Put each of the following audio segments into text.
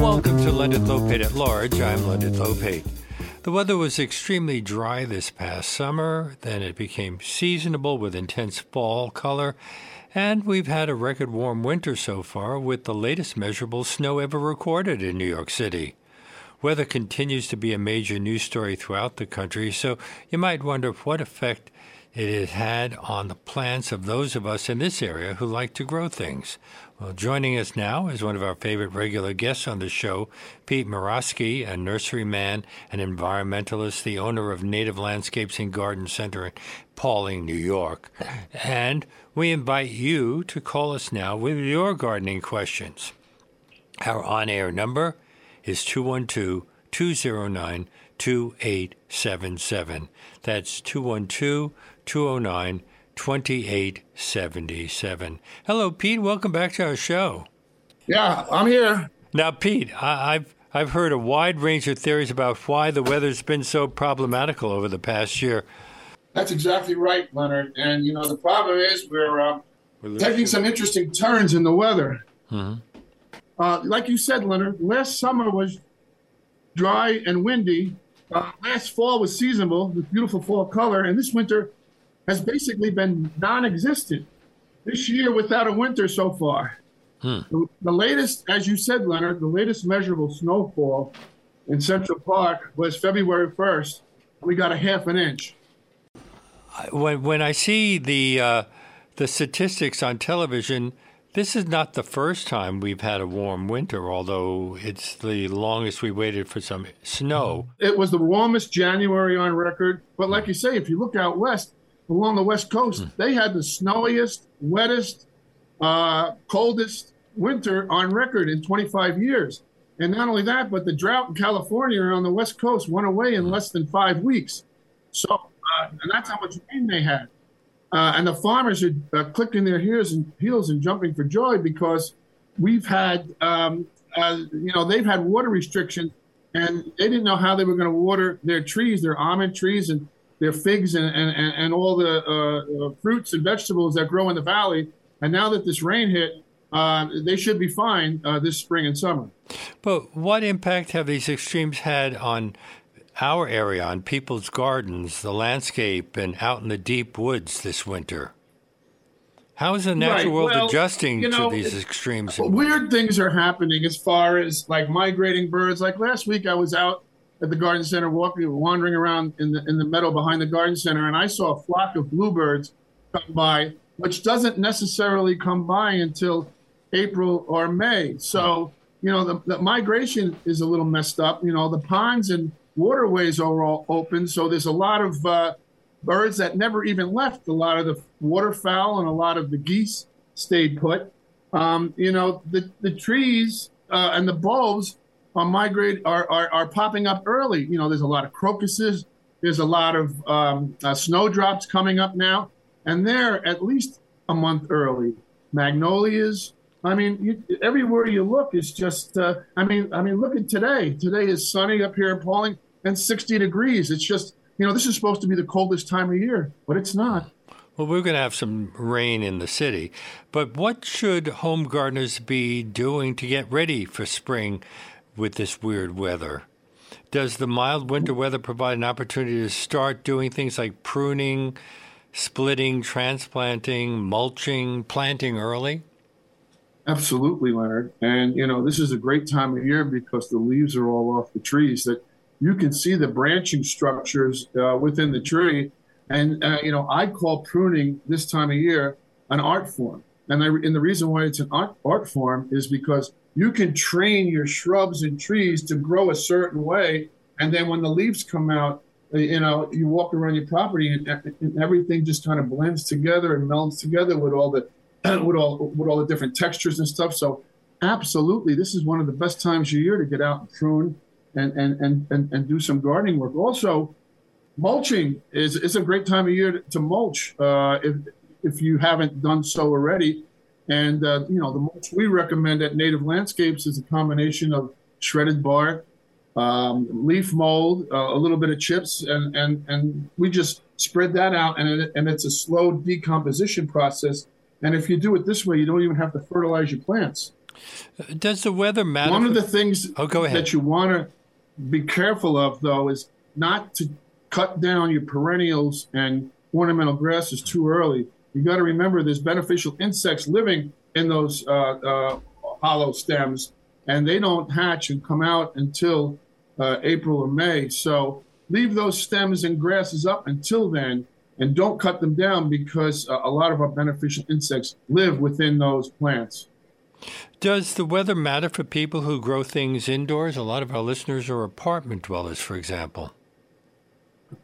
Welcome to Leonard Lopate at Large. I'm Leonard Lopate. The weather was extremely dry this past summer, then it became seasonable with intense fall color, and we've had a record warm winter so far with the latest measurable snow ever recorded in New York City. Weather continues to be a major news story throughout the country, so you might wonder what effect it has had on the plants of those of us in this area who like to grow things. Well, joining us now is one of our favorite regular guests on the show, Pete Morosky, a nurseryman and environmentalist, the owner of Native Landscapes and Garden Center in Pawling, New York. And we invite you to call us now with your gardening questions. Our on air number is 212 209 2877. That's 212 209 2877. Hello, Pete. Welcome back to our show. Yeah, I'm here. Now, Pete, I, have I've heard a wide range of theories about why the weather's been so problematical over the past year. That's exactly right, Leonard. And you know the problem is we're, uh, we're taking some interesting turns in the weather. Mm-hmm. Uh, like you said, Leonard, last summer was dry and windy. Uh, last fall was seasonable with beautiful fall color, and this winter has basically been non-existent. This year, without a winter so far. Hmm. The, the latest, as you said, Leonard, the latest measurable snowfall in Central Park was February 1st. We got a half an inch. When when I see the uh, the statistics on television, this is not the first time we've had a warm winter, although it's the longest we waited for some snow. It was the warmest January on record. But like you say, if you look out west, along the west coast, mm. they had the snowiest, wettest, uh, coldest winter on record in 25 years. And not only that, but the drought in California on the west coast went away in less than five weeks. So, uh, and that's how much rain they had. Uh, and the farmers are uh, clicking their heels and heels and jumping for joy because we've had, um, uh, you know, they've had water restrictions, and they didn't know how they were going to water their trees, their almond trees, and their figs and, and, and all the uh, uh, fruits and vegetables that grow in the valley. And now that this rain hit, uh, they should be fine uh, this spring and summer. But what impact have these extremes had on our area, on people's gardens, the landscape, and out in the deep woods this winter? How is the natural right. world well, adjusting you know, to these extremes? Uh, weird things are happening as far as like migrating birds. Like last week, I was out at the garden center, walking, wandering around in the in the meadow behind the garden center, and I saw a flock of bluebirds come by, which doesn't necessarily come by until April or May. So you know the, the migration is a little messed up. You know the ponds and waterways are all open, so there's a lot of uh, birds that never even left. A lot of the waterfowl and a lot of the geese stayed put. Um, you know the the trees uh, and the bulbs are migrate are, are, are popping up early. You know, there's a lot of crocuses. There's a lot of um, uh, snowdrops coming up now, and they're at least a month early. Magnolias. I mean, you, everywhere you look is just. Uh, I mean, I mean, look at today. Today is sunny up here in Pawling and 60 degrees. It's just, you know, this is supposed to be the coldest time of year, but it's not. Well, we're going to have some rain in the city, but what should home gardeners be doing to get ready for spring with this weird weather. Does the mild winter weather provide an opportunity to start doing things like pruning, splitting, transplanting, mulching, planting early? Absolutely, Leonard. And, you know, this is a great time of year because the leaves are all off the trees that you can see the branching structures uh, within the tree. And, uh, you know, I call pruning this time of year an art form. And, I, and the reason why it's an art, art form is because you can train your shrubs and trees to grow a certain way. And then when the leaves come out, uh, you know, you walk around your property and, and everything just kind of blends together and melds together with all the with all with all the different textures and stuff. So absolutely, this is one of the best times of year to get out and prune and and and and, and do some gardening work. Also, mulching is is a great time of year to, to mulch uh, if if you haven't done so already. And, uh, you know, the mulch we recommend at Native Landscapes is a combination of shredded bark, um, leaf mold, uh, a little bit of chips, and and and we just spread that out, and it, and it's a slow decomposition process. And if you do it this way, you don't even have to fertilize your plants. Does the weather matter? One of the things oh, go ahead. that you want to be careful of, though, is not to cut down your perennials and ornamental grasses too early. You got to remember there's beneficial insects living in those uh, uh, hollow stems, and they don't hatch and come out until uh, April or May. So leave those stems and grasses up until then, and don't cut them down because uh, a lot of our beneficial insects live within those plants. Does the weather matter for people who grow things indoors? A lot of our listeners are apartment dwellers, for example.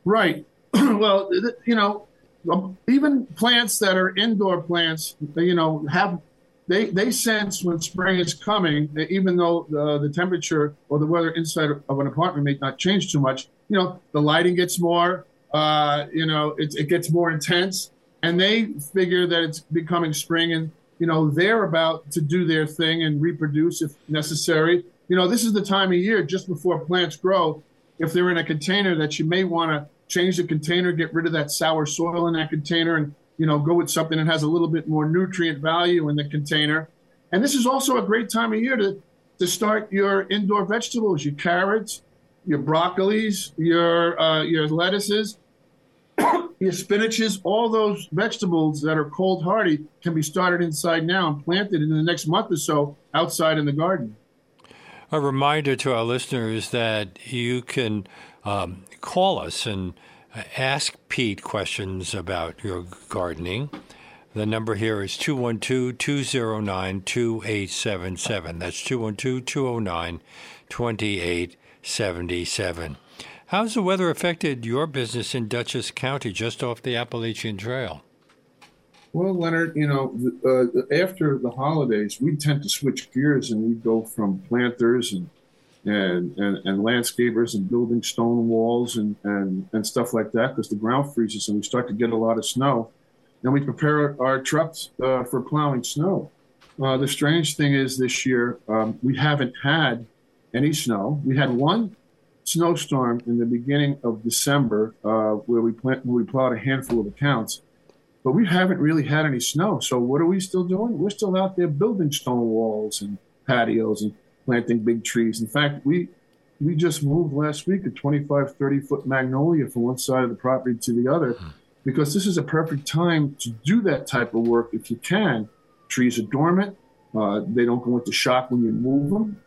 Right. well, you know, um, even plants that are indoor plants, you know, have they they sense when spring is coming, even though the, the temperature or the weather inside of an apartment may not change too much. You know, the lighting gets more, uh, you know, it, it gets more intense, and they figure that it's becoming spring, and you know they're about to do their thing and reproduce if necessary. You know, this is the time of year just before plants grow. If they're in a container, that you may want to change the container, get rid of that sour soil in that container, and you know, go with something that has a little bit more nutrient value in the container. And this is also a great time of year to, to start your indoor vegetables, your carrots, your broccolis, your, uh, your lettuces, your spinaches, all those vegetables that are cold hardy can be started inside now and planted in the next month or so outside in the garden. A reminder to our listeners that you can um, call us and ask Pete questions about your gardening. The number here is 212 209 2877. That's 212 209 2877. How's the weather affected your business in Dutchess County, just off the Appalachian Trail? Well, Leonard, you know, uh, after the holidays, we tend to switch gears and we go from planters and and, and, and landscapers and building stone walls and, and, and stuff like that because the ground freezes and we start to get a lot of snow. And we prepare our trucks uh, for plowing snow. Uh, the strange thing is this year, um, we haven't had any snow. We had one snowstorm in the beginning of December uh, where, we plant, where we plowed a handful of accounts. But we haven't really had any snow. So what are we still doing? We're still out there building stone walls and patios and planting big trees. In fact, we we just moved last week a 25, 30 foot magnolia from one side of the property to the other hmm. because this is a perfect time to do that type of work if you can. Trees are dormant, uh, they don't go into shock when you move them.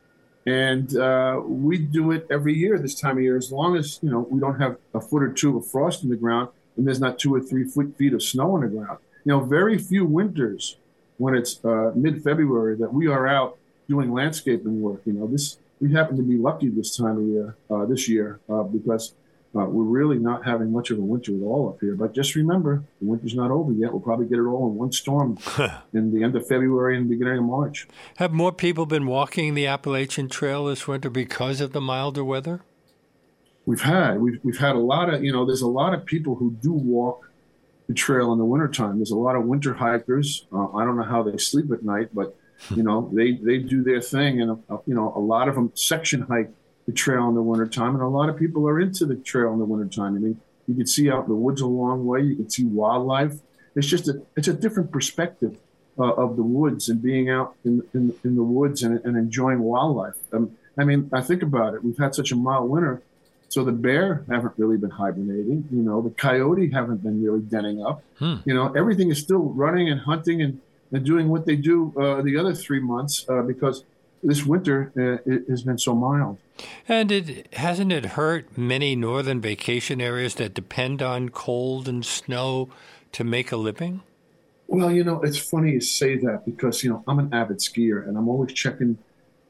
And uh, we do it every year this time of year, as long as you know we don't have a foot or two of frost in the ground and there's not two or three foot feet of snow on the ground. You know, very few winters when it's uh, mid-February that we are out doing landscaping work. You know, this we happen to be lucky this time of year, uh, this year, uh, because uh, we're really not having much of a winter at all up here. But just remember, the winter's not over yet. We'll probably get it all in one storm in the end of February and beginning of March. Have more people been walking the Appalachian Trail this winter because of the milder weather? We've had we've we've had a lot of you know. There's a lot of people who do walk the trail in the wintertime. There's a lot of winter hikers. Uh, I don't know how they sleep at night, but you know, they they do their thing, and uh, you know, a lot of them section hike the trail in the wintertime, and a lot of people are into the trail in the wintertime. I mean, you can see out in the woods a long way. You can see wildlife. It's just a it's a different perspective uh, of the woods and being out in in, in the woods and, and enjoying wildlife. Um, I mean, I think about it. We've had such a mild winter, so the bear haven't really been hibernating. You know, the coyote haven't been really denning up. Hmm. You know, everything is still running and hunting and and doing what they do uh, the other three months uh, because this winter uh, it has been so mild. And it hasn't it hurt many northern vacation areas that depend on cold and snow to make a living? Well, you know, it's funny you say that because you know I'm an avid skier and I'm always checking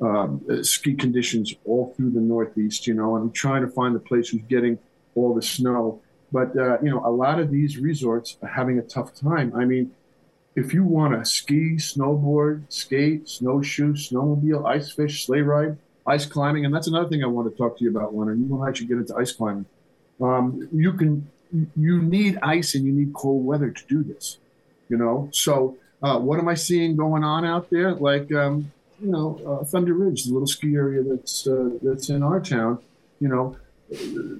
um, uh, ski conditions all through the Northeast. You know, and I'm trying to find the place who's getting all the snow. But uh, you know, a lot of these resorts are having a tough time. I mean, if you want to ski, snowboard, skate, snowshoe, snowmobile, ice fish, sleigh ride, ice climbing, and that's another thing I want to talk to you about, Leonard. You and I should get into ice climbing. Um, you can, you need ice and you need cold weather to do this. You know, so uh, what am I seeing going on out there? Like, um, you know, uh, Thunder Ridge, the little ski area that's uh, that's in our town, you know,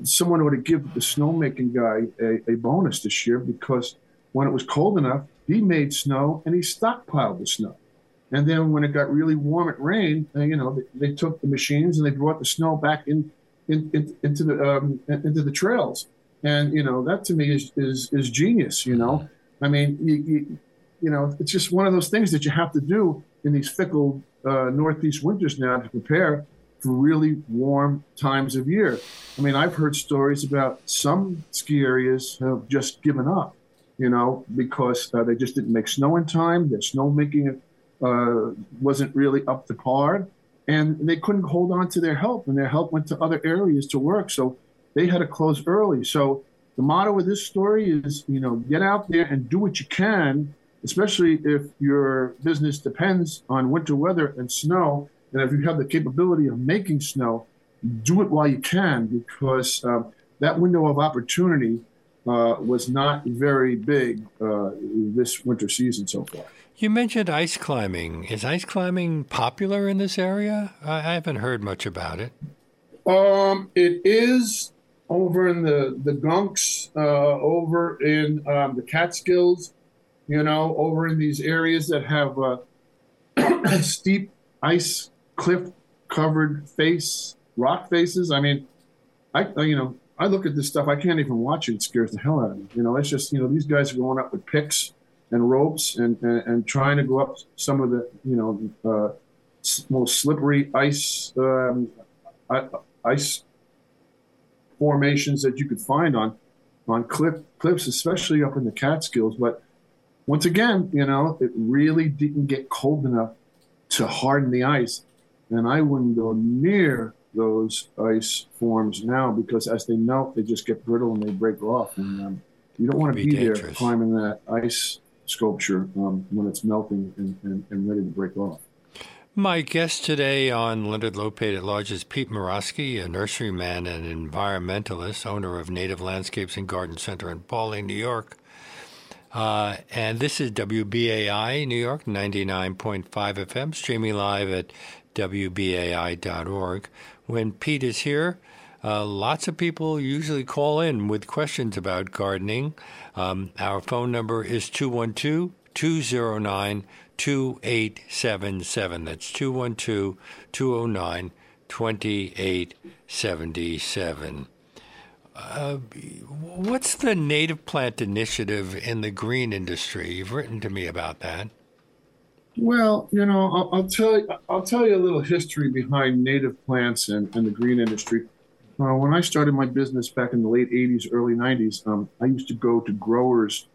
someone would have given the snowmaking guy a, a bonus this year because when it was cold enough, he made snow and he stockpiled the snow. And then when it got really warm, it rained. Uh, you know, they, they, took the machines and they brought the snow back in, in, in into the um, into the trails. And you know, that to me is is, is genius. You know, I mean, you, you, you know, it's just one of those things that you have to do in these fickle uh, northeast winters now to prepare for really warm times of year. I mean, I've heard stories about some ski areas have just given up, you know, because uh, they just didn't make snow in time. Their snowmaking uh, wasn't really up to par, and they couldn't hold on to their help, and their help went to other areas to work. So they had to close early. So the motto of this story is, you know, get out there and do what you can, especially if your business depends on winter weather and snow. And if you have the capability of making snow, do it while you can because um, that window of opportunity uh, was not very big uh, this winter season so far. You mentioned ice climbing. Is ice climbing popular in this area? I haven't heard much about it. Um, it is over in the the Gunks, uh, over in um, the Catskills, you know, over in these areas that have steep ice cliff covered face rock faces. I mean, I you know I look at this stuff. I can't even watch it. It scares the hell out of me. You know, it's just you know these guys are going up with picks and ropes and, and, and trying to go up some of the you know uh, most slippery ice um, ice formations that you could find on on cliff cliffs, especially up in the Catskills. But once again, you know, it really didn't get cold enough to harden the ice, and I wouldn't go near those ice forms now because as they melt, they just get brittle and they break off, and um, you don't want to be, be there climbing that ice sculpture um, when it's melting and, and, and, ready to break off. My guest today on Leonard Lopate at Large is Pete Murawski, a nurseryman and environmentalist, owner of Native Landscapes and Garden Center in Pawling, New York. Uh, and this is WBAI New York 99.5 FM, streaming live at WBAI.org. When Pete is here, uh, lots of people usually call in with questions about gardening. Um, our phone number is 212 209 2877. That's 212 209 2877. Uh, what's the native plant initiative in the green industry? You've written to me about that. Well, you know, I'll, I'll tell you, I'll tell you a little history behind native plants and, and the green industry. Uh, when I started my business back in the late 80s, early 90s, um, I used to go to growers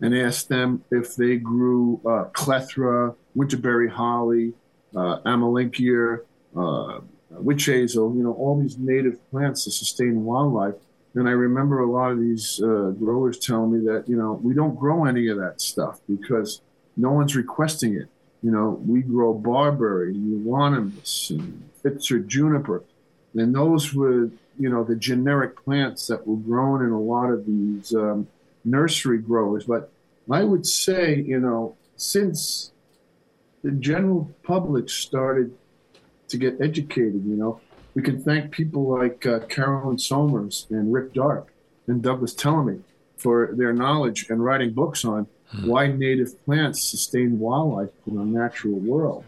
and ask them if they grew uh, clethra, winterberry holly, uh, amelanchier, uh, witch hazel, you know, all these native plants to sustain wildlife. And I remember a lot of these uh, growers telling me that, you know, we don't grow any of that stuff because no one's requesting it. You know, we grow barberry, euonymus, and Pfitzer juniper. And those were you know the generic plants that were grown in a lot of these um, nursery growers. But I would say, you know, since the general public started to get educated, you know, we can thank people like uh, Carolyn Summers and Rick Darke and Douglas Tallamy for their knowledge and writing books on. Why native plants sustain wildlife in a natural world.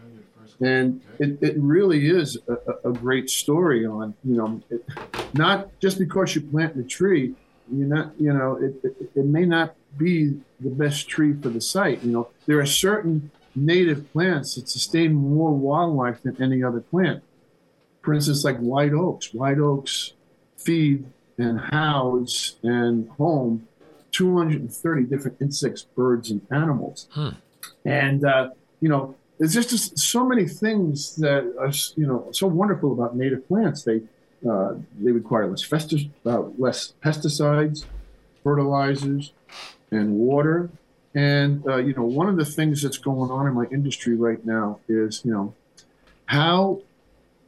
And it, it really is a, a great story on you know it, not just because you plant the tree you're not you know it, it, it may not be the best tree for the site you know. There are certain native plants that sustain more wildlife than any other plant. For instance like white oaks. White oaks feed and house and home 230 different insects birds and animals hmm. and uh, you know there's just, just so many things that are you know so wonderful about native plants. They uh, they require less, festis- uh, less pesticides, fertilizers, and water. And uh, you know, one of the things that's going on in my industry right now is you know how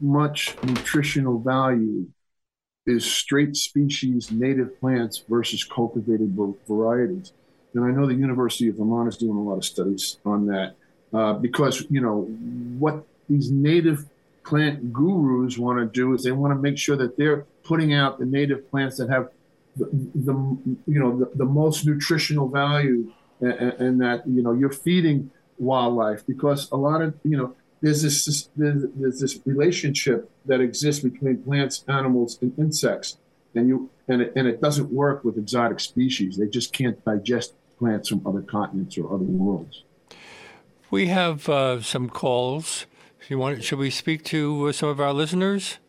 much nutritional value is straight species native plants versus cultivated varieties. And I know the University of Vermont is doing a lot of studies on that. Uh, because you know what these native plant gurus want to do is they want to make sure that they're putting out the native plants that have the, the you know the, the most nutritional value and, and, that you know you're feeding wildlife because a lot of you know there's this there's, there's this relationship that exists between plants, animals, and insects, and you and it, and it doesn't work with exotic species. They just can't digest plants from other continents or other worlds. We have uh, some calls. You want? Should we speak to uh, some of our listeners?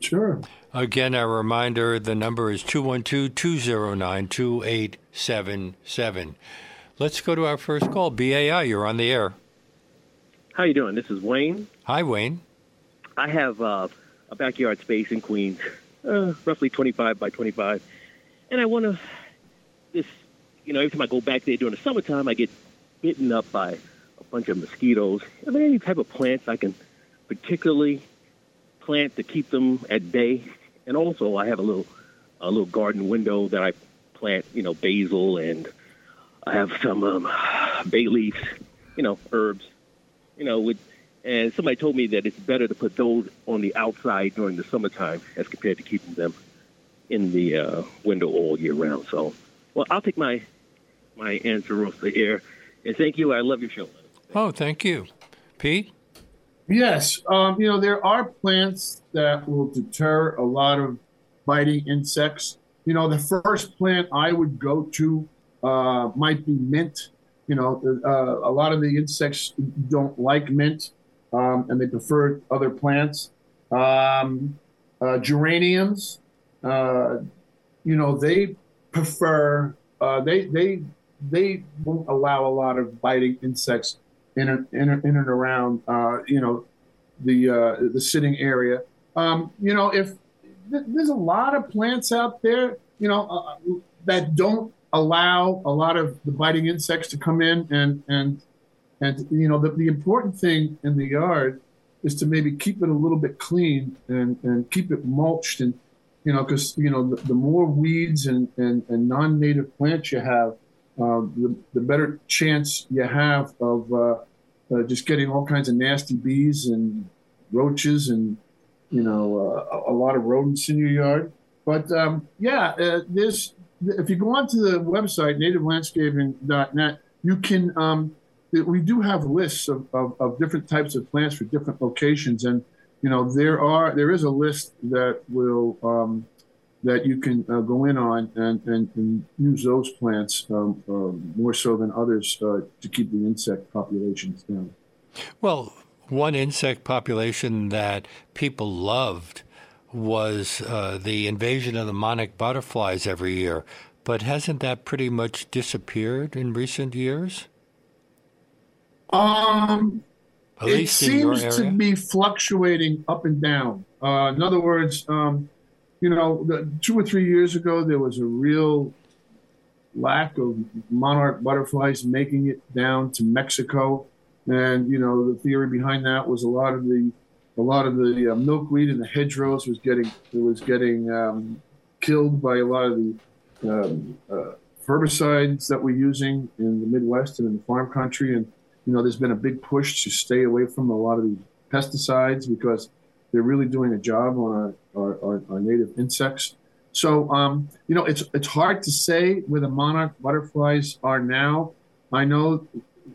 Sure. Again, a reminder: the number is 212-209-2877. Let's go to our first call. BAI, you're on the air. How you doing? This is Wayne. Hi, Wayne. I have uh, a backyard space in Queens, uh, roughly 25 by 25, and I want to. This, you know, every time I go back there during the summertime, I get bitten up by a bunch of mosquitoes. Are there any type of plants I can particularly plant to keep them at bay? And also, I have a little a little garden window that I plant, you know, basil and I have some um, bay leaves, you know, herbs you know, with, and somebody told me that it's better to put those on the outside during the summertime as compared to keeping them in the uh, window all year round. So, well, I'll take my my answer off the air. And thank you. I love your show. Oh, thank you, Pete. Yes, um, you know there are plants that will deter a lot of biting insects. You know, the first plant I would go to uh, might be mint you know, uh, a lot of the insects don't like mint, um, and they prefer other plants. Um, uh, geraniums, uh, you know, they prefer uh, they they they won't allow a lot of biting insects in and, in, in and around uh, you know the uh, the sitting area. Um, you know, if th- there's a lot of plants out there, you know, that don't allow a lot of the biting insects to come in and and and you know the, the important thing in the yard is to maybe keep it a little bit clean and and keep it mulched and you know because you know the, the, more weeds and, and, and non-native plants you have uh, the, the better chance you have of uh, uh, just getting all kinds of nasty bees and roaches and you know uh, a, a lot of rodents in your yard. But um, yeah uh, there's if you go onto the website nativelandscaping.net, you can. Um, we do have lists of, of, of, different types of plants for different locations, and you know there are there is a list that will um, that you can uh, go in on and, and, and use those plants um, uh, more so than others uh, to keep the insect populations down. Well, one insect population that people loved was uh, the invasion of the monarch butterflies every year. But hasn't that pretty much disappeared in recent years? Um, At it seems to be fluctuating up and down. Uh, in other words, um, you know, the, two or three years ago, there was a real lack of monarch butterflies making it down to Mexico. And, you know, the theory behind that was a lot of the a lot of the uh, milkweed in the hedgerows was getting was getting um, killed by a lot of the um, uh, herbicides that we're using in the Midwest and in the farm country. And you know, there's been a big push to stay away from a lot of the pesticides because they're really doing a job on our, our, our, our native insects. So um, you know, it's it's hard to say where the monarch butterflies are now. I know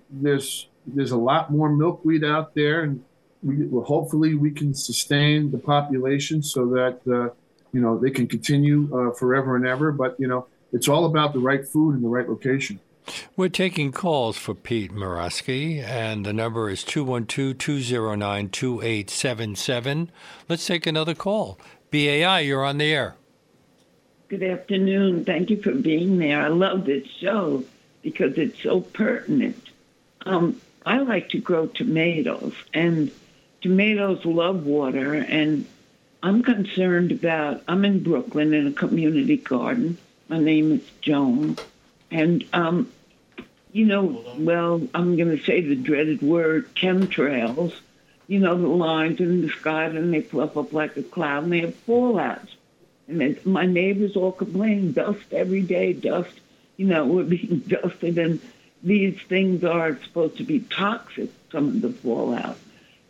there's there's a lot more milkweed out there, and we, well, hopefully we can sustain the population so that uh, you know they can continue uh, forever and ever. But you know, it's all about the right food in the right location. We're taking calls for Pete Murawski, and the number is 212 209 2877. Let's take another call. BAI, you're on the air. Good afternoon. Thank you for being there. I love this show because it's so pertinent. Um, I like to grow tomatoes, and tomatoes love water, and I'm concerned about. I'm in Brooklyn in a community garden. My name is Joan, and um, you know, well, I'm going to say the dreaded word chemtrails. You know, the lines in the sky, and they fluff up like a cloud, and they have fallouts. And my neighbors all complain, dust every day, dust. You know, we're being dusted, and these things are supposed to be toxic. Some of the fallout.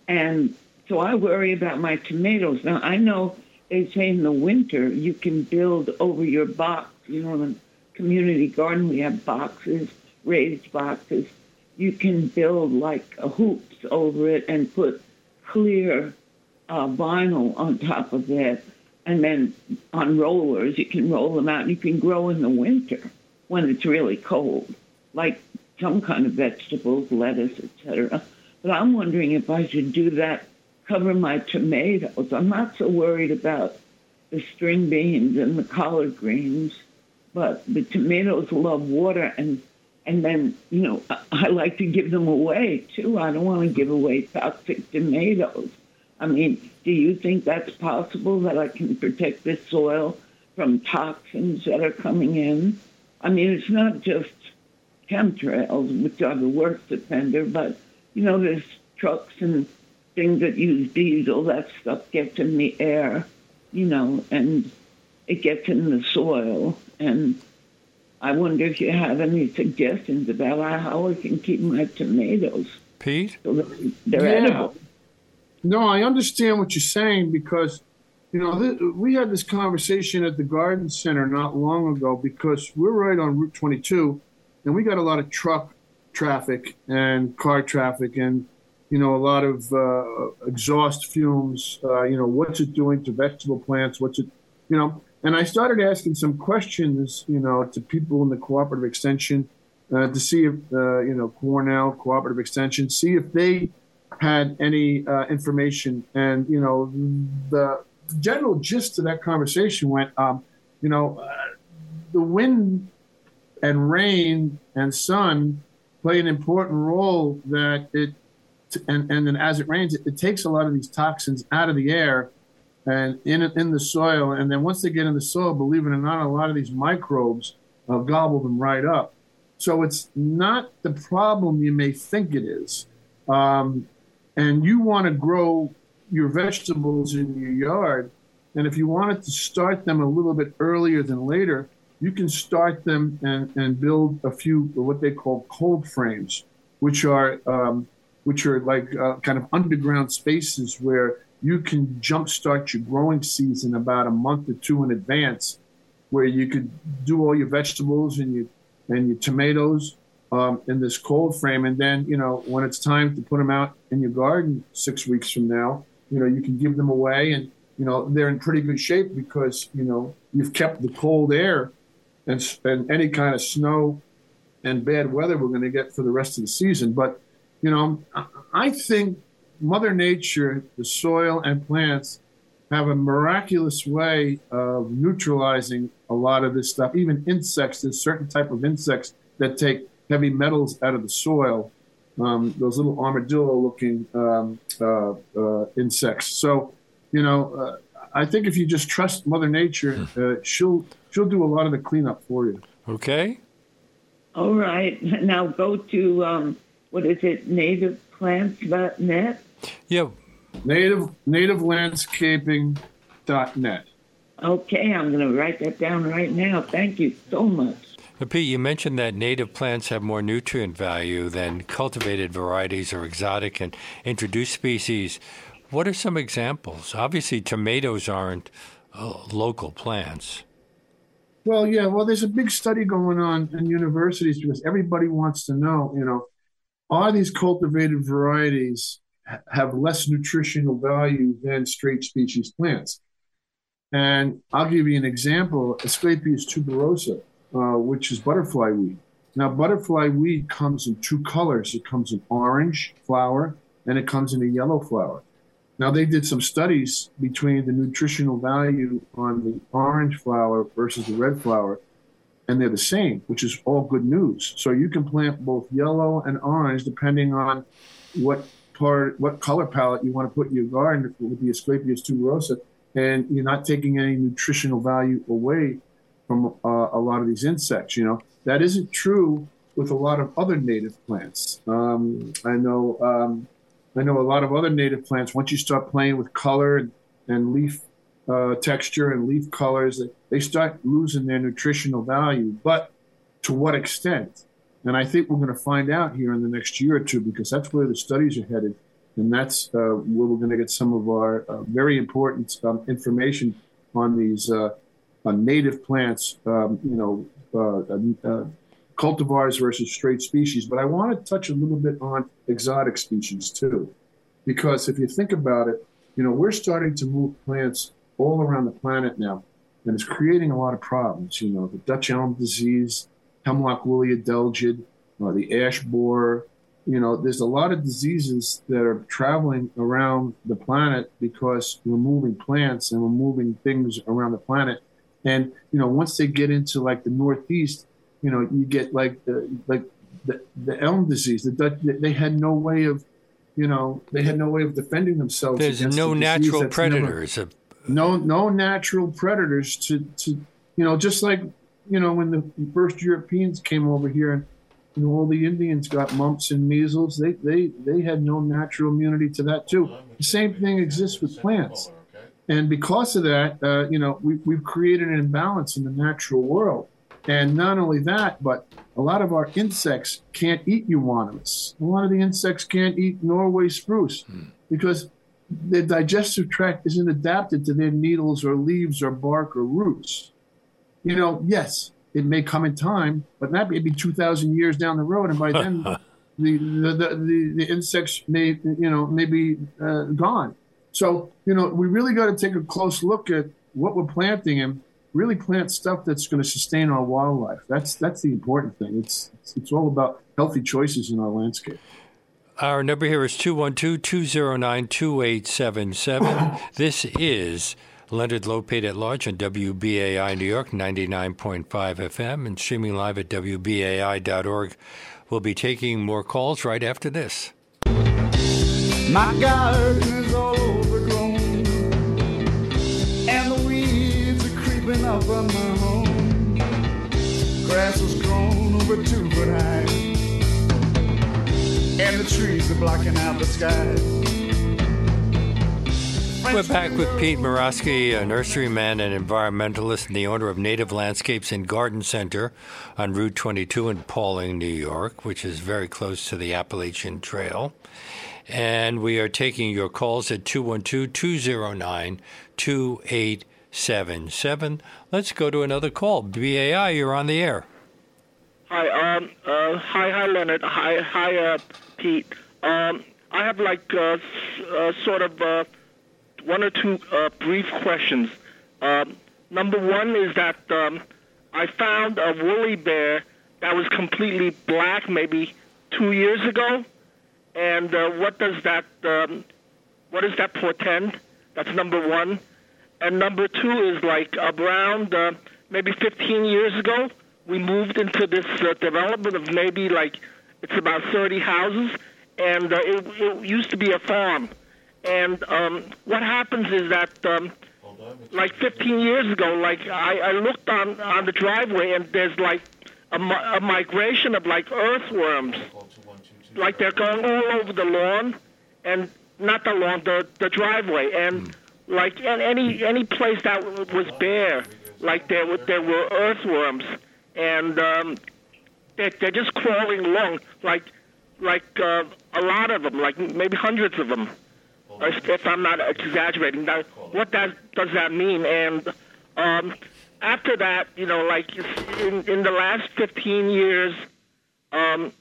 And so I worry about my tomatoes. Now, I know they say in the winter you can build over your box. You know, in the community garden, we have boxes, raised boxes. You can build like hoops over it and put clear uh, vinyl on top of that. And then on rollers, you can roll them out and you can grow in the winter when it's really cold, like some kind of vegetables, lettuce, etc. But I'm wondering if I should do that, cover my tomatoes. I'm not so worried about the string beans and the collard greens, but the tomatoes love water and and then you know I like to give them away too. I don't want to give away toxic tomatoes. I mean, do you think that's possible that I can protect this soil from toxins that are coming in? I mean, it's not just chemtrails, which are the worst offender, but, you know, there's trucks and things that use diesel, that stuff gets in the air, you know, and it gets in the soil. And I wonder if you have any suggestions about how I can keep my tomatoes. Pete? So they're yeah. edible. No, I understand what you're saying because you know, th- we had this conversation at the Garden Center not long ago because we're right on Route 22, and we got a lot of truck traffic and car traffic, and you know, a lot of uh, exhaust fumes. Uh, you know, what's it doing to vegetable plants? What's it, you know? And I started asking some questions, you know, to people in the cooperative extension uh, to see if, uh, you know, Cornell Cooperative Extension, see if they had any uh, information. And you know, the general gist of that conversation went, um, you know, uh, the wind and rain and sun play an important role that it, and, and then as it rains, it, it takes a lot of these toxins out of the air and in, in the soil. And then once they get in the soil, believe it or not, a lot of these microbes uh, gobble them right up. So it's not the problem you may think it is. Um, and you want to grow your vegetables in your yard, and if you wanted to start them a little bit earlier than later, you can start them and, and build a few what they call cold frames, which are um, which are like uh, kind of underground spaces where you can jumpstart your growing season about a month or two in advance, where you could do all your vegetables and your and your tomatoes um, in this cold frame, and then you know when it's time to put them out in your garden six weeks from now, you know, you can give them away. And, you know, they're in pretty good shape because, you know, you've kept the cold air and, and any kind of snow and bad weather we're going to get for the rest of the season. But, you know, I think Mother Nature, the soil and plants have a miraculous way of neutralizing a lot of this stuff. Even insects, there's certain type of insects that take heavy metals out of the soil um, those little armadillo-looking um, uh, uh, insects. So, you know, uh, I think if you just trust Mother Nature, hmm. uh, she'll she'll do a lot of the cleanup for you. Okay. All right. Now go to um, what is it? Nativeplants.net. Yeah. Native nativelandscaping.net. Okay, I'm going to write that down right now. Thank you so much. Pete, you mentioned that native plants have more nutrient value than cultivated varieties or exotic and introduced species. What are some examples? Obviously, tomatoes aren't uh, local plants. Well, yeah. Well, there's a big study going on in universities because everybody wants to know, you know, are these cultivated varieties have less nutritional value than straight species plants? And I'll give you an example: Asclepias tuberosa uh, which is butterfly weed. Now, butterfly weed comes in two colors. It comes in orange flower and it comes in a yellow flower. Now, they did some studies between the nutritional value on the orange flower versus the red flower, and they're the same, which is all good news. So you can plant both yellow and orange depending on what part, what color palette you want to put in your garden with the Asclepias tuberosa, and you're not taking any nutritional value away from uh, a lot of these insects. You know, that isn't true with a lot of other native plants. Um, I know um, I know a lot of other native plants. Once you start playing with color and, and leaf uh, texture and leaf colors, they start losing their nutritional value. But to what extent? And I think we're going to find out here in the next year or two because that's where the studies are headed. and that's uh, where we're going to get some of our uh, very important um, information on these uh, native plants. Um, you know, uh, cultivars versus straight species. But I want to touch a little bit on exotic species too, because if you think about it, you know, we're starting to move plants all around the planet now, and it's creating a lot of problems. You know, the Dutch elm disease, hemlock woolly adelgid, uh, the ash borer. You know, there's a lot of diseases that are traveling around the planet because we're moving plants and we're moving things around the planet. And you know, once they get into like the Northeast, you know, you get like the like the, the elm disease. The Dutch, they had no way of, you know, they had no way of defending themselves. There's no the natural predators. Never, no, no natural predators to to you know, just like you know when the first Europeans came over here and you know all the Indians got mumps and measles. They they they had no natural immunity to that too. The same thing exists with plants. And because of that, uh, you know, we, we've created an imbalance in the natural world. And not only that, but a lot of our insects can't eat euonymus. A lot of the insects can't eat Norway spruce hmm. because their digestive tract isn't adapted to their needles or leaves or bark or roots. You know, yes, it may come in time, but that may be 2,000 years down the road. And by then, the, the, the, the, insects may, you know, may be uh, gone. So, you know, we really got to take a close look at what we're planting and really plant stuff that's going to sustain our wildlife. That's that's the important thing. It's it's, it's all about healthy choices in our landscape. Our number here is 212 209 2877. This is Leonard Lopate at Large on WBAI New York 99.5 FM and streaming live at WBAI.org. We'll be taking more calls right after this. My garden Grass grown over two foot high, and the trees are blocking out the sky. We're back with Pete Morosky, a nurseryman and environmentalist and the owner of Native Landscapes and Garden Center on Route 22 in Pawling, New York, which is very close to the Appalachian Trail. And we are taking your calls at 212 209 2877. Let's go to another call. BAI, you're on the air. Hi, um, uh, hi, hi, Leonard. Hi, hi, uh, Pete. Um, I have like uh, uh, sort of uh, one or two uh, brief questions. Um, number one is that um, I found a woolly bear that was completely black maybe two years ago and uh, what does that um, what does that portend? That's number one. And number two is like around uh, maybe 15 years ago, we moved into this uh, development of maybe like it's about 30 houses, and uh, it, it used to be a farm. And um, what happens is that um, like 15 years ago, like I, I looked on on the driveway, and there's like a, a migration of like earthworms like they're going all over the lawn, and not the lawn, the the driveway, and mm. Like any any place that was bare, like there were there were earthworms, and um, they they're just crawling along, like like uh, a lot of them, like maybe hundreds of them, if I'm not exaggerating. Now, what that does that mean? And um, after that, you know, like in in the last 15 years. Um,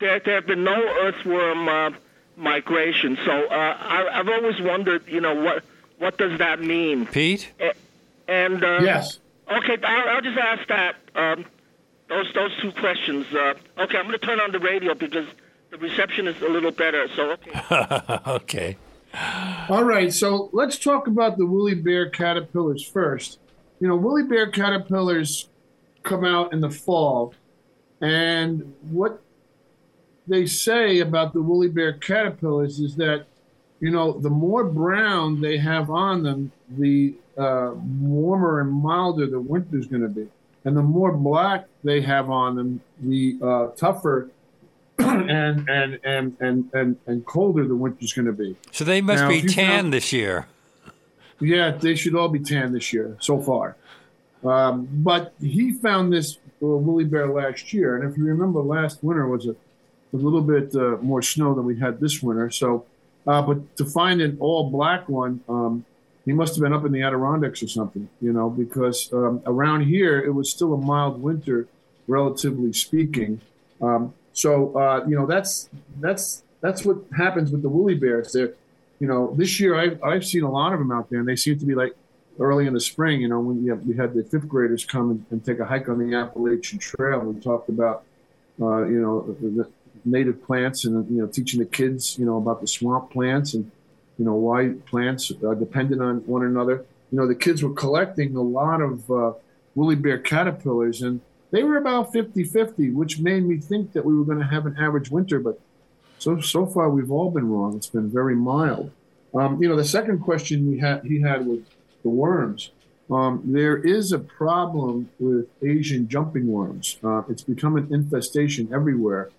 there, there have been no earthworm uh, migration. So uh, I, I've always wondered, you know, what what does that mean? Pete. And uh, yes. Okay, I'll, I'll just ask that. Um, those those two questions. Uh, okay, I'm going to turn on the radio because the reception is a little better. So okay. okay. All right, so let's talk about the woolly bear caterpillars first. You know, woolly bear caterpillars come out in the fall, and what they say about the woolly bear caterpillars is that, you know, the more brown they have on them, the uh, warmer and milder the winter is going to be. And the more black they have on them, the uh, tougher and, and, and, and, and, and colder the winter is going to be. So they must now, be tan found, this year. Yeah, they should all be tan this year so far. Um, but he found this uh, woolly bear last year, and if you remember, last winter was a a little bit uh, more snow than we had this winter. So Uh, but to find an all black one, um, he must have been up in the Adirondacks or something, you know, because um, around here it was still a mild winter, relatively speaking. Um, so uh, you know that's that's that's what happens with the woolly bears. There, you know, this year I've I've seen a lot of them out there, and they seem to be like early in the spring. You know, when we, have, we had the fifth graders come and, and, take a hike on the Appalachian Trail, we talked about uh, you know the native plants and you know teaching the kids you know about the swamp plants and you know why plants are dependent on one another. You know, the kids were collecting a lot of uh, woolly bear caterpillars and they were about 50-50, which made me think that we were going to have an average winter, but so so far we've all been wrong. It's been very mild. Um, you know, the second question we had he had was the worms. Um, there is a problem with Asian jumping worms. Uh, it's become an infestation everywhere.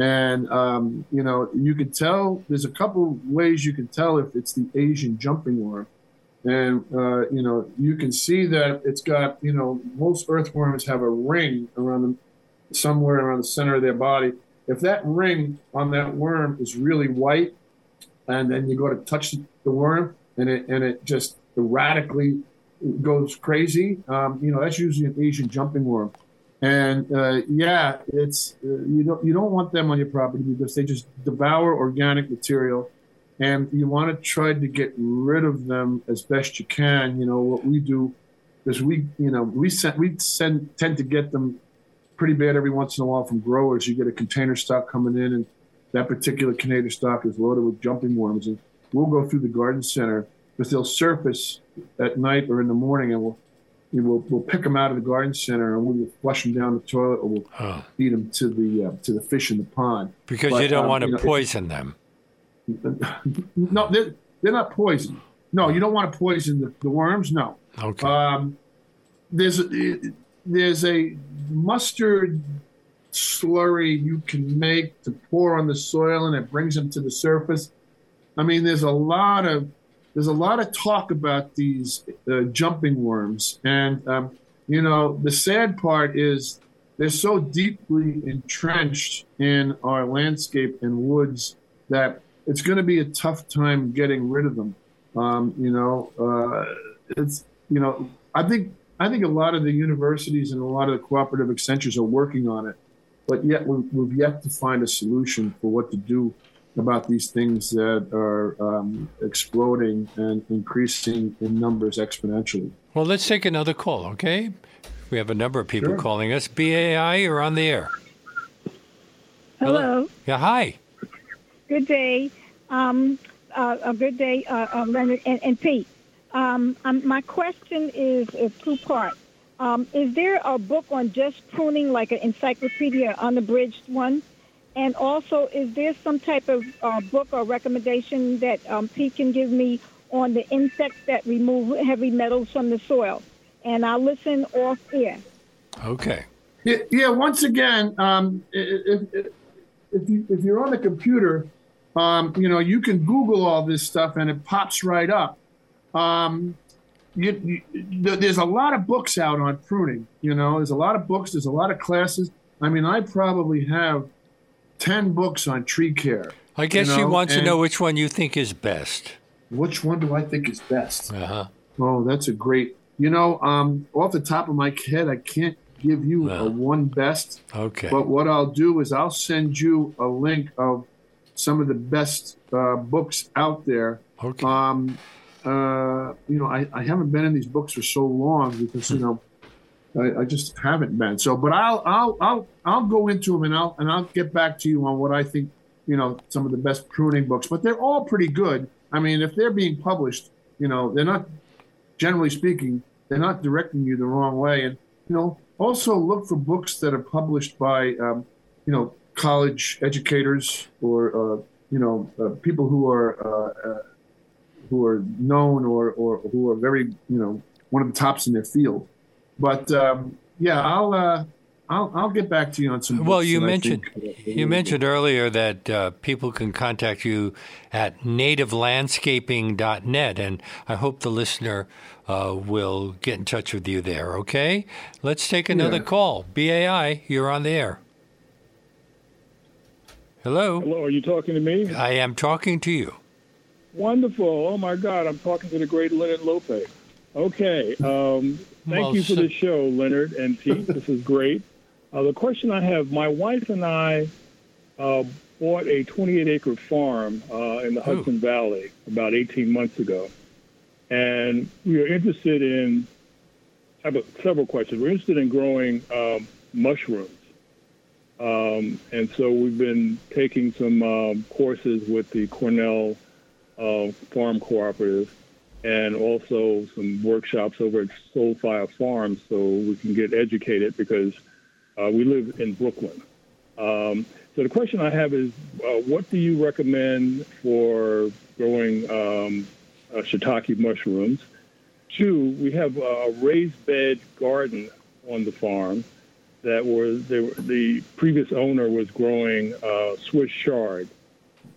And, um, you know, you can tell, there's a couple ways you can tell if it's the Asian jumping worm. And, uh, you know, you can see that it's got, you know, most earthworms have a ring around them, somewhere around the center of their body. If that ring on that worm is really white, and then you go to touch the worm and it, and it just erratically goes crazy, um, you know, that's usually an Asian jumping worm. And uh, yeah, it's uh, you don't you don't want them on your property because they just devour organic material, and you want to try to get rid of them as best you can. You know what we do is we you know we send we send tend to get them pretty bad every once in a while from growers. You get a container stock coming in, and that particular container stock is loaded with jumping worms, and we'll go through the garden center because they'll surface at night or in the morning, and we'll we'll, we'll pick them out of the garden center and we'll flush them down the toilet or we'll oh. feed them to the uh, to the fish in the pond. Because but, you don't um, want to you know, poison them. No, they're, they're not poison. No, you don't want to poison the, the worms. No. Okay. Um, there's a, there's a mustard slurry you can make to pour on the soil and it brings them to the surface. I mean, there's a lot of there's a lot of talk about these uh, jumping worms, and um, you know the sad part is they're so deeply entrenched in our landscape and woods that it's going to be a tough time getting rid of them. Um, you know, uh, it's you know I think I think a lot of the universities and a lot of the cooperative extensions are working on it, but yet we've yet to find a solution for what to do about these things that are um, exploding and increasing in numbers exponentially. Well, let's take another call, okay? We have a number of people sure. calling us. BAI, you're on the air. Hello. Hello. Yeah, hi. Good day. Um, uh, a good day, uh, uh, Leonard and, and Pete. Um, um, my question is a two part. Um, is there a book on just pruning, like an encyclopedia, unabridged one? And also, is there some type of uh, book or recommendation that um, Pete can give me on the insects that remove heavy metals from the soil? And I'll listen off air. Okay. Yeah, yeah once again, um, if, if, if, you, if you're on the computer, um, you know, you can Google all this stuff and it pops right up. Um, you, you, there's a lot of books out on pruning. You know, there's a lot of books, there's a lot of classes. I mean, I probably have 10 books on tree care. I guess you know? she wants to know which one you think is best. Which one do I think is best? Uh-huh. Oh, that's a great. You know, um, off the top of my head, I can't give you a one best. Okay. But what I'll do is I'll send you a link of some of the best uh, books out there. Okay. Um, uh, you know, I, I haven't been in these books for so long because you hmm. know I, I, just haven't been. So, but I'll I'll I'll I'll go into them and I'll and I'll get back to you on what I think. You know, some of the best pruning books, but they're all pretty good. I mean, if they're being published, you know, they're not. Generally speaking, they're not directing you the wrong way. And you know, also look for books that are published by, um, you know, college educators or uh, you know uh, people who are uh, uh who are known or or who are very you know one of the tops in their field. But um, yeah, I'll, uh, I'll I'll get back to you on some. Well, you mentioned you mentioned earlier that uh, people can contact you at nativelandscaping.net, and I hope the listener uh, will get in touch with you there. Okay, let's take another yeah. call. BAI, you're on the air. Hello. Hello, are you talking to me? I am talking to you. Wonderful. Oh, my God. I'm talking to the great Leonard Lopate. Okay. Um, thank Well, you for so- the show, Leonard and Pete. this is great. Uh, the question I have my wife and I uh, bought a 28 acre farm uh, in the Hudson Valley about 18 months ago. And we are interested in have several questions. We're interested in growing um, mushrooms. Um, and so we've been taking some um, courses with the Cornell uh, Farm Cooperative and also some workshops over at Soulfire Farms so we can get educated because uh, we live in Brooklyn. Um, so the question I have is, uh, what do you recommend for growing um, uh, shiitake mushrooms? Two, we have a raised bed garden on the farm that was the, the previous owner was growing uh, Swiss chard,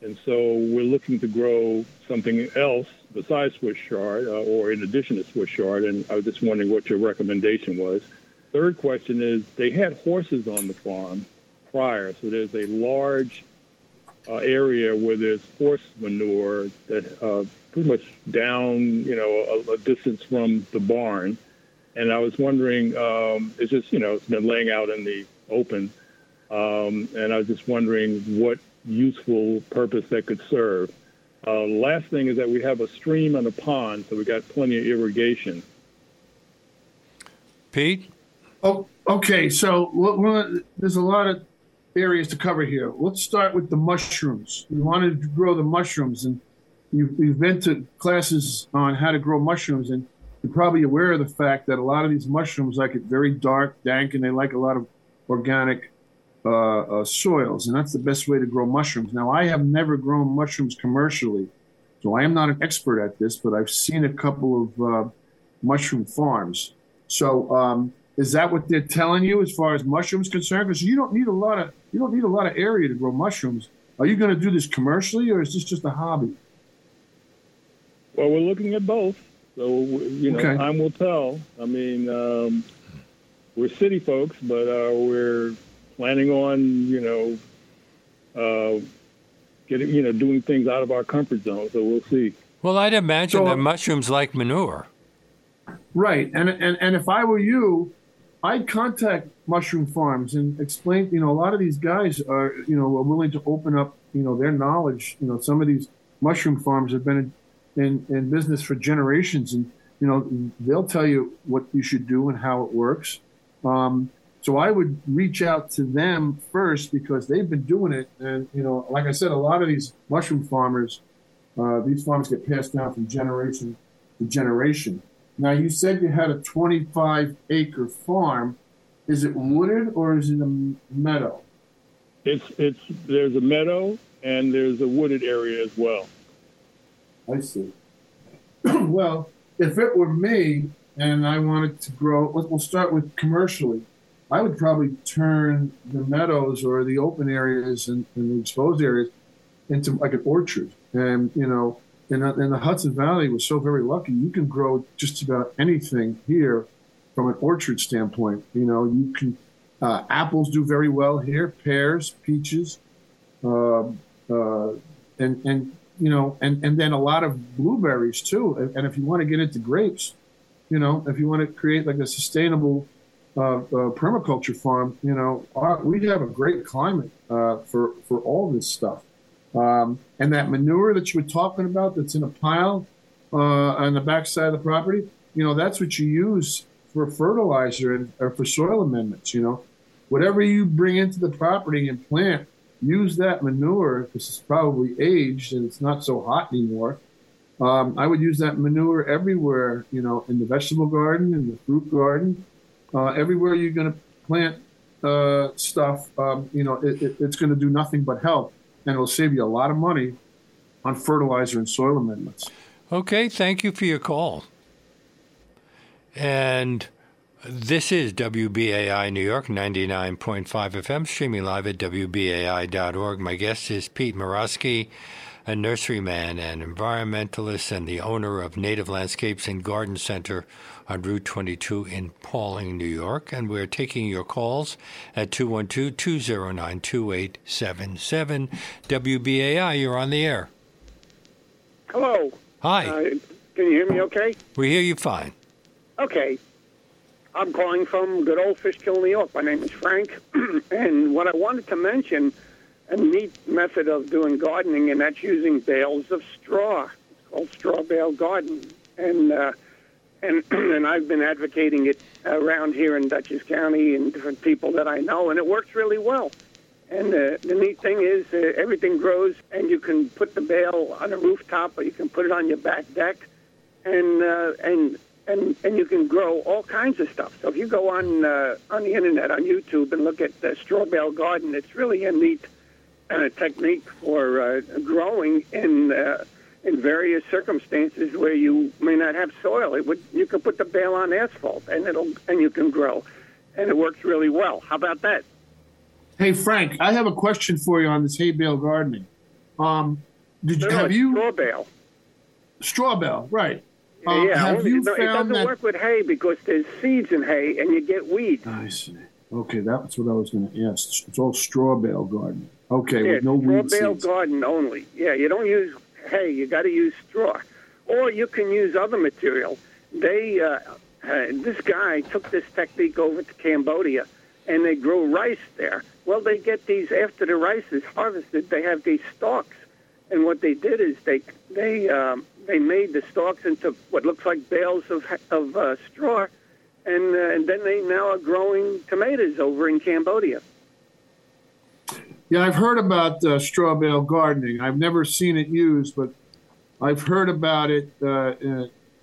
and so we're looking to grow something else besides Swiss chard, uh, or in addition to Swiss chard. And I was just wondering what your recommendation was. Third question is they had horses on the farm prior, so there's a large uh, area where there's horse manure that uh, pretty much down, you know, a, a distance from the barn. And I was wondering, um, it's just, you know, it's been laying out in the open. Um, and I was just wondering what useful purpose that could serve. Uh, last thing is that we have a stream and a pond, so we got plenty of irrigation. Pete? Oh, okay. So what, what, there's a lot of areas to cover here. Let's start with the mushrooms. We wanted to grow the mushrooms, and you've, you've been to classes on how to grow mushrooms, and you're probably aware of the fact that a lot of these mushrooms like it very dark, dank, and they like a lot of organic uh, uh, soils, and that's the best way to grow mushrooms. Now, I have never grown mushrooms commercially, so I am not an expert at this, but I've seen a couple of uh, mushroom farms. So, um, is that what they're telling you as far as mushrooms concerned? Because you don't need a lot of you don't need a lot of area to grow mushrooms. Are you going to do this commercially, or is this just a hobby? Well, we're looking at both. So, you know, Okay. time will tell. I mean, um, we're city folks, but uh, we're planning on, you know, uh, getting, you know, doing things out of our comfort zone. So we'll see. Well, I'd imagine So- that mushrooms like manure. Right. And and and if I were you, I'd contact mushroom farms and explain. You know, a lot of these guys are you know are willing to open up you know their knowledge. You know, some of these mushroom farms have been in in, in business for generations, and you know they'll tell you what you should do and how it works. Um, so I would reach out to them first because they've been doing it, and you know, like I said, a lot of these mushroom farmers, uh, these farms get passed down from generation to generation. Now you said you had a 25 acre farm. Is it wooded or is it a meadow? It's, it's, there's a meadow and there's a wooded area as well. I see. well, if it were me and I wanted to grow, we'll start with commercially. I would probably turn the meadows or the open areas and, and the exposed areas into like an orchard. And you know, the- in the Hudson Valley, we're so very lucky. You can grow just about anything here from an orchard standpoint. You know, you can uh, apples do very well here, pears, peaches, uh, uh, and and you know, and and then a lot of blueberries too. And, and if you want to get into grapes, you know, if you want to create like a sustainable uh, uh, permaculture farm, you know, our, we have a great climate uh, for for all this stuff. Um, and that manure that you were talking about, that's in a pile uh, on the backside of the property, you know, that's what you use for fertilizer and or for soil amendments. You know, whatever you bring into the property and plant, use that manure because it's probably aged and it's not so hot anymore. Um, I would use that manure everywhere, you know, in the vegetable garden, in the fruit garden, uh, everywhere you're going to plant uh, stuff. Um, you know, it, it, it's going to do nothing but help, and it'll save you a lot of money on fertilizer and soil amendments. Okay, thank you for your call. And this is WBAI New York 99.5 FM, streaming live at WBAI.org. My guest is Pete Morosky, a nurseryman and environmentalist and the owner of Native Landscapes and Garden Center on Route 22 in Pauling, New York. And we're taking your calls at 212 209 2877. WBAI, you're on the air. Hello. Hi. Uh, can you hear me okay? We hear you fine. Okay. I'm calling from good old Fishkill, New York. My name is Frank. and what I wanted to mention, a neat method of doing gardening, and that's using bales of straw. It's called straw bale garden. And, uh, and, and I've been advocating it around here in Dutchess County and different people that I know, and it works really well. And uh, the neat thing is, uh, everything grows, and you can put the bale on a rooftop, or you can put it on your back deck, and uh, and and and you can grow all kinds of stuff. So if you go on uh, on the internet on YouTube and look at the straw bale garden, it's really a neat uh, technique for uh, growing in uh, in various circumstances where you may not have soil. It would you can put the bale on asphalt, and it'll and you can grow, and it works really well. How about that? Hey Frank, I have a question for you on this hay bale gardening. Um, did you have you straw bale? straw bale? Right. Um, yeah, have you no, it doesn't that? work with hay because there's seeds in hay, and you get weeds. I see. Okay, that's what I was going to ask. It's all straw bale gardening. Okay, Yeah, with no weeds. straw weed bale seeds. garden only. Yeah, you don't use hay. You got to use straw, or you can use other material. They, uh, uh, this guy took this technique over to Cambodia, and they grow rice there. Well, they get these after the rice is harvested. They have these stalks, and what they did is they they um, they made the stalks into what looks like bales of of uh, straw, and uh, and then they now are growing tomatoes over in Cambodia. Yeah, I've heard about uh, straw bale gardening. I've never seen it used, but I've heard about it, uh, uh,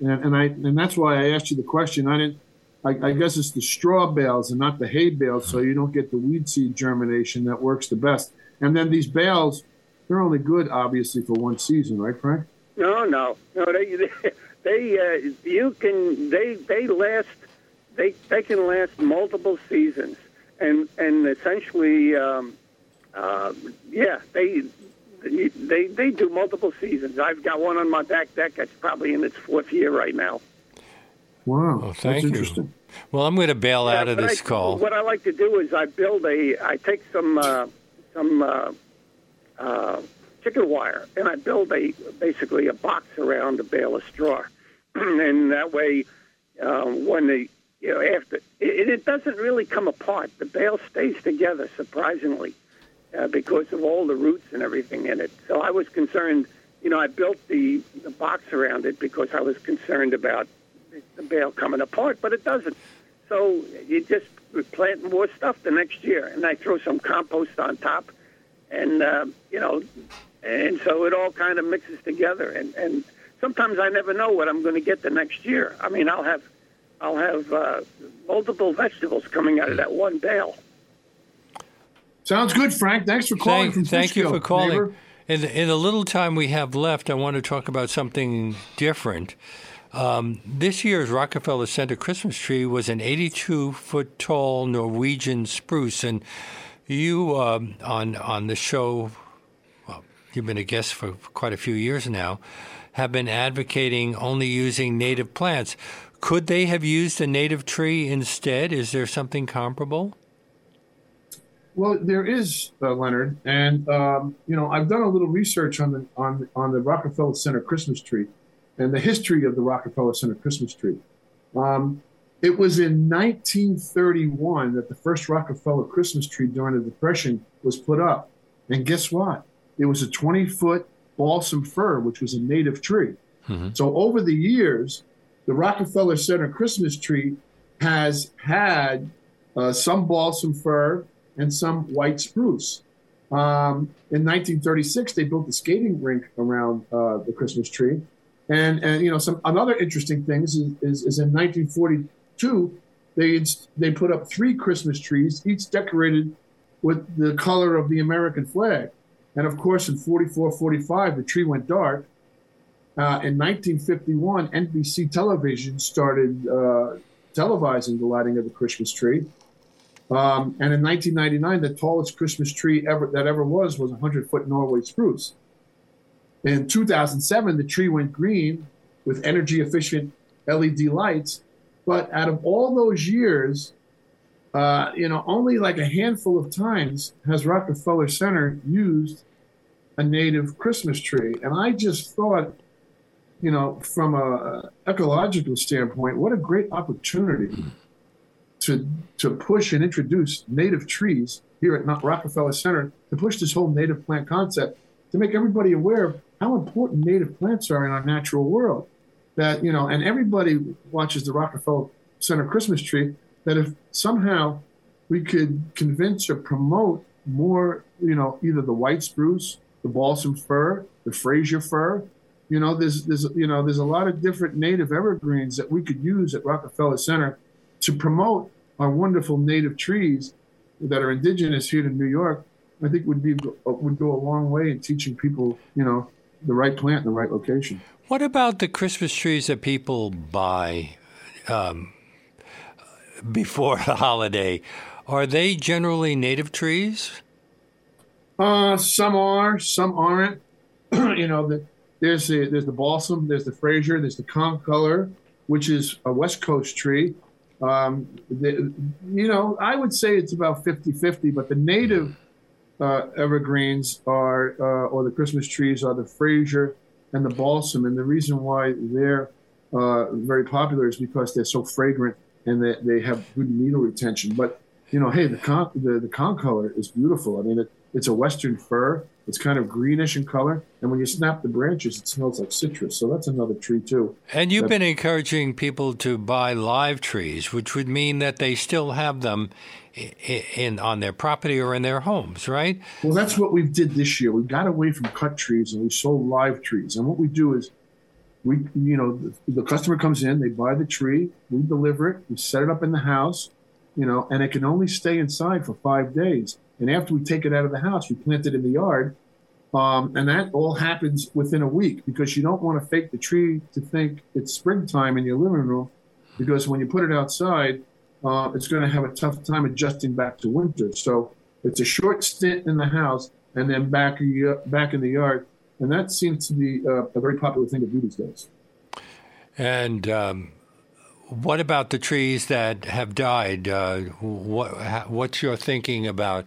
and, and I and that's why I asked you the question. I didn't. I, I guess it's the straw bales and not the hay bales, so you don't get the weed seed germination that works the best. And then these bales, they're only good, obviously, for one season, right, Frank? No, no, no. They, they, they uh, you can, they, they last, they, they can last multiple seasons, and and essentially, um, uh, yeah, they, they, they do multiple seasons. I've got one on my back deck that's probably in its fourth year right now. Wow, Well, thank that's you. interesting. Well, I'm going to bail out of this I, call. What I like to do is I build a, I take some, uh, some uh, uh, chicken wire, and I build a basically a box around a bale of straw, and that way, um, when the you know after it, it doesn't really come apart. The bale stays together surprisingly uh, because of all the roots and everything in it. So I was concerned. You know, I built the the box around it because I was concerned about the bale coming apart, but it doesn't. So you just plant more stuff the next year, and I throw some compost on top, and uh, you know, and so it all kind of mixes together. And and sometimes I never know what I'm going to get the next year. I mean, I'll have I'll have uh, multiple vegetables coming out of that one bale. Sounds good, Frank. Thanks for calling Thank, from thank you for calling. neighbor. In the, in the little time we have left, I want to talk about something different. Um, this year's Rockefeller Center Christmas tree was an 82 foot tall Norwegian spruce, and you um, on on the show, well, you've been a guest for quite a few years now, have been advocating only using native plants. Could they have used a native tree instead? Is there something comparable? Well, there is uh, Leonard, and um, you know I've done a little research on the on on the Rockefeller Center Christmas tree, and the history of the Rockefeller Center Christmas tree. Um, it was in 1931 that the first Rockefeller Christmas tree during the Depression was put up, and guess what? It was a 20 foot balsam fir, which was a native tree. So over the years, the Rockefeller Center Christmas tree has had uh, some balsam fir and some white spruce. Um, in 1936, they built a skating rink around uh, the Christmas tree, and and you know some another interesting things is, is, is in 1942 they they put up three Christmas trees, each decorated with the color of the American flag, and of course in 44, 45 the tree went dark. Uh, in 1951, NBC television started uh, televising the lighting of the Christmas tree. Um, and in 1999, the tallest Christmas tree ever that ever was was a 100 foot Norway spruce. In 2007, the tree went green with energy efficient LED lights. But out of all those years, uh, you know, only like a handful of times has Rockefeller Center used a native Christmas tree. And I just thought you know, from a ecological standpoint, what a great opportunity to to push and introduce native trees here at Rockefeller Center to push this whole native plant concept to make everybody aware of how important native plants are in our natural world. That you know, and everybody watches the Rockefeller Center Christmas tree. That if somehow we could convince or promote more, you know, either the white spruce, the balsam fir, the Fraser fir, you know, there's there's you know there's a lot of different native evergreens that we could use at Rockefeller Center to promote our wonderful native trees that are indigenous here to New York. I think would be would go a long way in teaching people, you know, the right plant in the right location. What about the Christmas trees that people buy um, before the holiday? Are they generally native trees? Uh, some are, some aren't. you know, the, there's the there's the balsam, there's the Fraser, there's the concolor, which is a West Coast tree. Um, the, you know, I would say it's about 50-50, but the native uh, evergreens are, uh, or the Christmas trees are the Fraser and the balsam. And the reason why they're uh, very popular is because they're so fragrant and they, they have good needle retention. But, you know, hey, the con, the, the concolor is beautiful. I mean, it, it's a Western fir. It's kind of greenish in color, and when you snap the branches, it smells like citrus. So that's another tree too. And you've been encouraging people to buy live trees, which would mean that they still have them in, in on their property or in their homes, right? Well, that's what we did this year. We got away from cut trees and we sold live trees. And what we do is, we you know the, the customer comes in, they buy the tree, we deliver it, we set it up in the house, you know, and it can only stay inside for five days. And after we take it out of the house, we plant it in the yard. Um, and that all happens within a week because you don't want to fake the tree to think it's springtime in your living room. Because when you put it outside, uh, it's going to have a tough time adjusting back to winter. So it's a short stint in the house and then back back in the yard, and that seems to be uh, a very popular thing to do these days. And um, what about the trees that have died? Uh, what what's your thinking about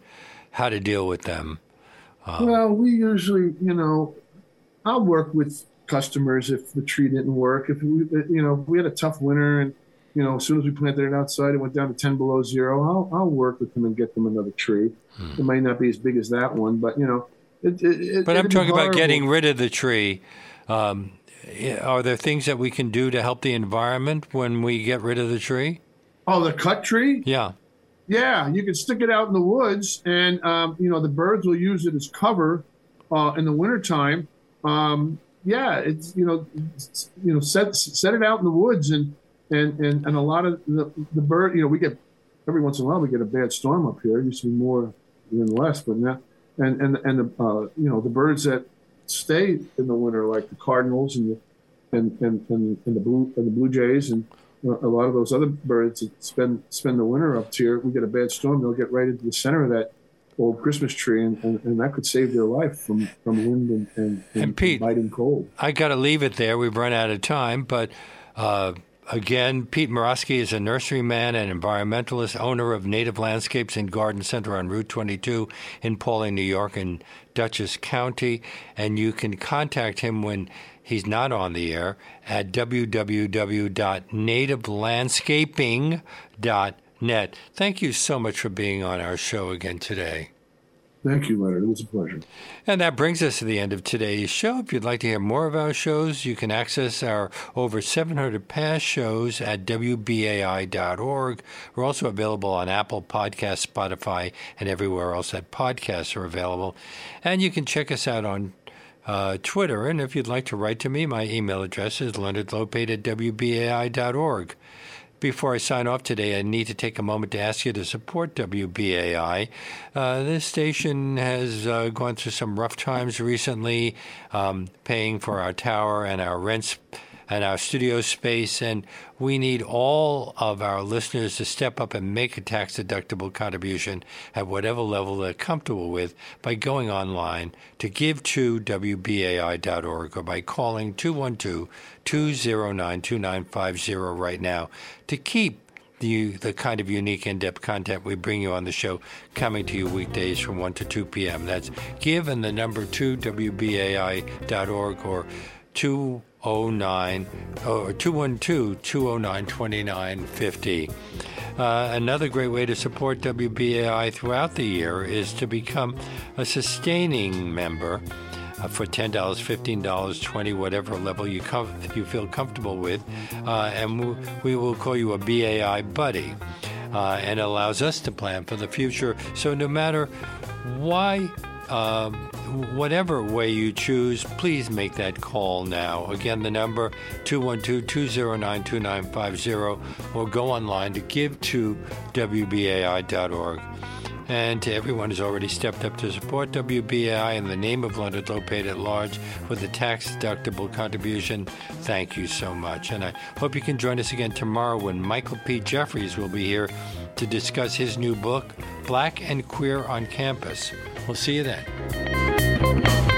how to deal with them? Um, well, we usually, you know, I'll work with customers if the tree didn't work. If we, you know, we had a tough winter and, you know, as soon as we planted it outside, it went down to 10 below zero. I'll, I'll work with them and get them another tree. Hmm. It might not be as big as that one, but, you know, it, it, but I'm talking about getting rid of the tree. Um, are there things that we can do to help the environment when we get rid of the tree? Oh, the cut tree? Yeah. Yeah, you can stick it out in the woods, and um, you know the birds will use it as cover uh, in the wintertime. Um, yeah, it's you know, it's, you know, set set it out in the woods, and and and, and a lot of the, the bird, you know, we get every once in a while we get a bad storm up here. It used to be more than less, but now, and and and the uh, you know the birds that stay in the winter, like the cardinals and the and and, and, and the blue and the blue jays and a lot of those other birds that spend spend the winter up here, we get a bad storm, they'll get right into the center of that old Christmas tree, and, and, and that could save their life from, from wind and, and, and, and Pete, biting cold. I got to leave it there. We've run out of time, but uh, again, Pete Morosky is a nurseryman and environmentalist, owner of Native Landscapes and Garden Center on Route 22 in Pawling, New York, in Dutchess County, and you can contact him when He's not on the air at www.nativelandscaping.net. Thank you so much for being on our show again today. Thank you, Leonard. It was a pleasure. And that brings us to the end of today's show. If you'd like to hear more of our shows, you can access our over 700 past shows at WBAI.org. We're also available on Apple Podcasts, Spotify, and everywhere else that podcasts are available. And you can check us out on uh, Twitter. And if you'd like to write to me, my email address is leonardlopate at wbai.org. Before I sign off today, I need to take a moment to ask you to support WBAI. Uh, this station has uh, gone through some rough times recently, um, paying for our tower and our rents and our studio space. And we need all of our listeners to step up and make a tax deductible contribution at whatever level they're comfortable with by going online to give to WBAI.org or by calling 212 209 2950 right now to keep the, the kind of unique in-depth content we bring you on the show coming to you weekdays from 1 to 2 p.m. That's give the number 2 WBAI.org or 2 09 or 212 209 2950. Uh, another great way to support WBAI throughout the year is to become a sustaining member uh, for $10, $15, 20 whatever level you, com- you feel comfortable with. Uh, and we, we will call you a BAI buddy. Uh, and allows us to plan for the future. So no matter why um, whatever way you choose, please make that call now. Again, the number 212-209-2950 or go online to give to WBAI.org. And to everyone who's already stepped up to support WBAI in the name of London Leonard Lopate at large with a tax deductible contribution, thank you so much. And I hope you can join us again tomorrow when Michael P. Jeffries will be here to discuss his new book, Black and Queer on Campus. We'll see you then.